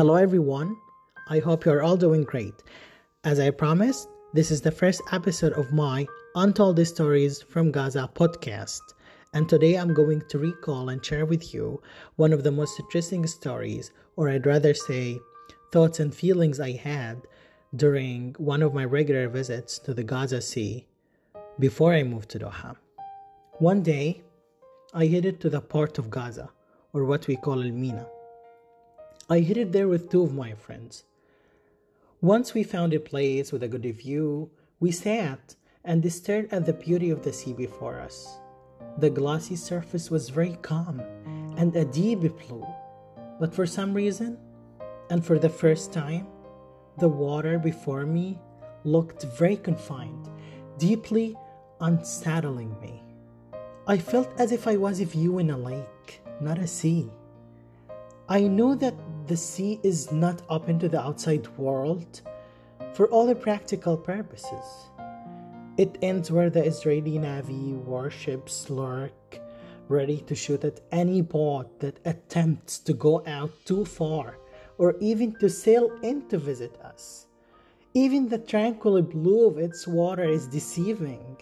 Hello, everyone. I hope you're all doing great. As I promised, this is the first episode of my Untold Stories from Gaza podcast. And today I'm going to recall and share with you one of the most interesting stories, or I'd rather say, thoughts and feelings I had during one of my regular visits to the Gaza Sea before I moved to Doha. One day, I headed to the port of Gaza, or what we call El Mina. I headed there with two of my friends. Once we found a place with a good view, we sat and stared at the beauty of the sea before us. The glossy surface was very calm and a deep blue, but for some reason, and for the first time, the water before me looked very confined, deeply unsettling me. I felt as if I was viewing a lake, not a sea. I know that the sea is not open to the outside world for all the practical purposes. It ends where the Israeli Navy warships lurk, ready to shoot at any boat that attempts to go out too far or even to sail in to visit us. Even the tranquil blue of its water is deceiving,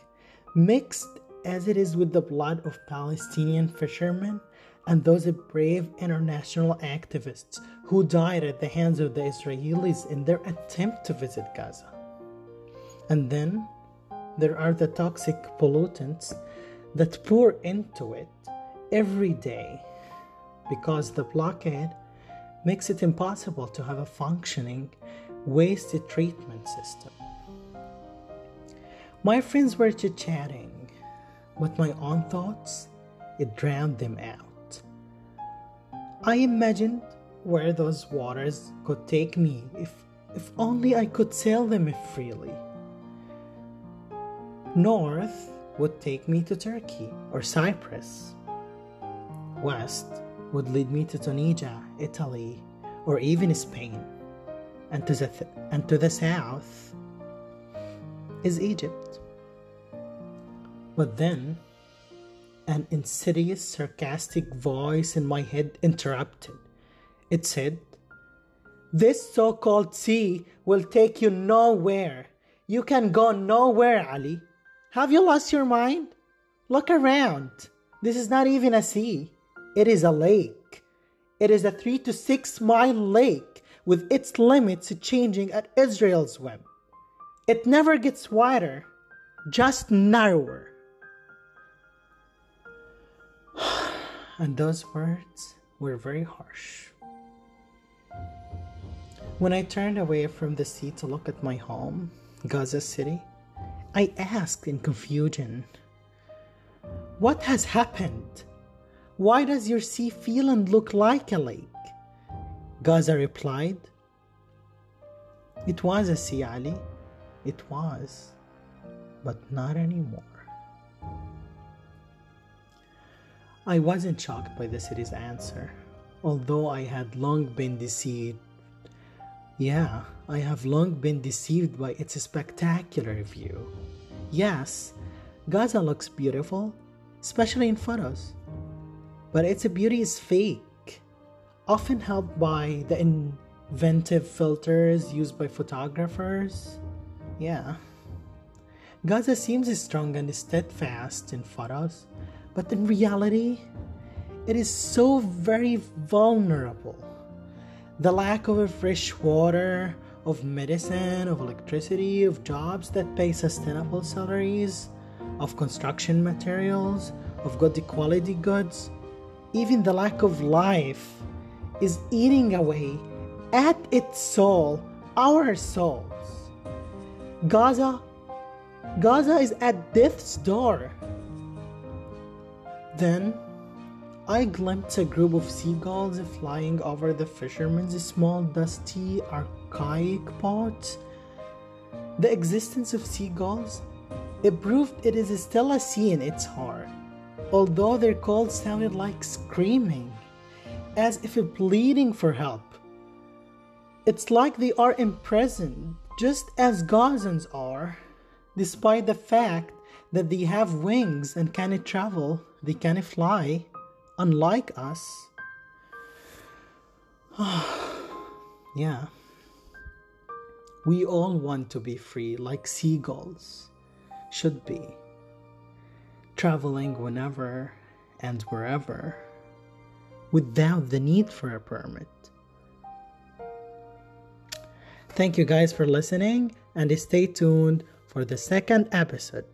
mixed as it is with the blood of Palestinian fishermen and those brave international activists who died at the hands of the Israelis in their attempt to visit Gaza. And then there are the toxic pollutants that pour into it every day because the blockade makes it impossible to have a functioning waste treatment system. My friends were chit chatting, but my own thoughts, it drowned them out. I imagined where those waters could take me if, if only I could sail them freely. North would take me to Turkey or Cyprus. West would lead me to Tunisia, Italy, or even Spain. And to the, th- and to the south is Egypt. But then, an insidious, sarcastic voice in my head interrupted. It said, This so called sea will take you nowhere. You can go nowhere, Ali. Have you lost your mind? Look around. This is not even a sea, it is a lake. It is a three to six mile lake with its limits changing at Israel's whim. It never gets wider, just narrower. And those words were very harsh. When I turned away from the sea to look at my home, Gaza City, I asked in confusion, What has happened? Why does your sea feel and look like a lake? Gaza replied, It was a sea, Ali. It was, but not anymore. I wasn't shocked by the city's answer, although I had long been deceived. Yeah, I have long been deceived by its spectacular view. Yes, Gaza looks beautiful, especially in photos, but its beauty is fake, often helped by the inventive filters used by photographers. Yeah. Gaza seems strong and steadfast in photos, but in reality, it is so very vulnerable. The lack of fresh water, of medicine, of electricity, of jobs that pay sustainable salaries, of construction materials, of good quality goods, even the lack of life is eating away at its soul, our souls. Gaza, Gaza is at death's door. Then I glimpsed a group of seagulls flying over the fishermen's small, dusty, archaic pot. The existence of seagulls, it proved it is still a sea in its heart, although their calls sounded like screaming, as if pleading for help. It's like they are imprisoned, just as Gazans are, despite the fact that they have wings and can travel, they can fly, unlike us. yeah. We all want to be free like seagulls should be, traveling whenever and wherever without the need for a permit. Thank you guys for listening and stay tuned for the second episode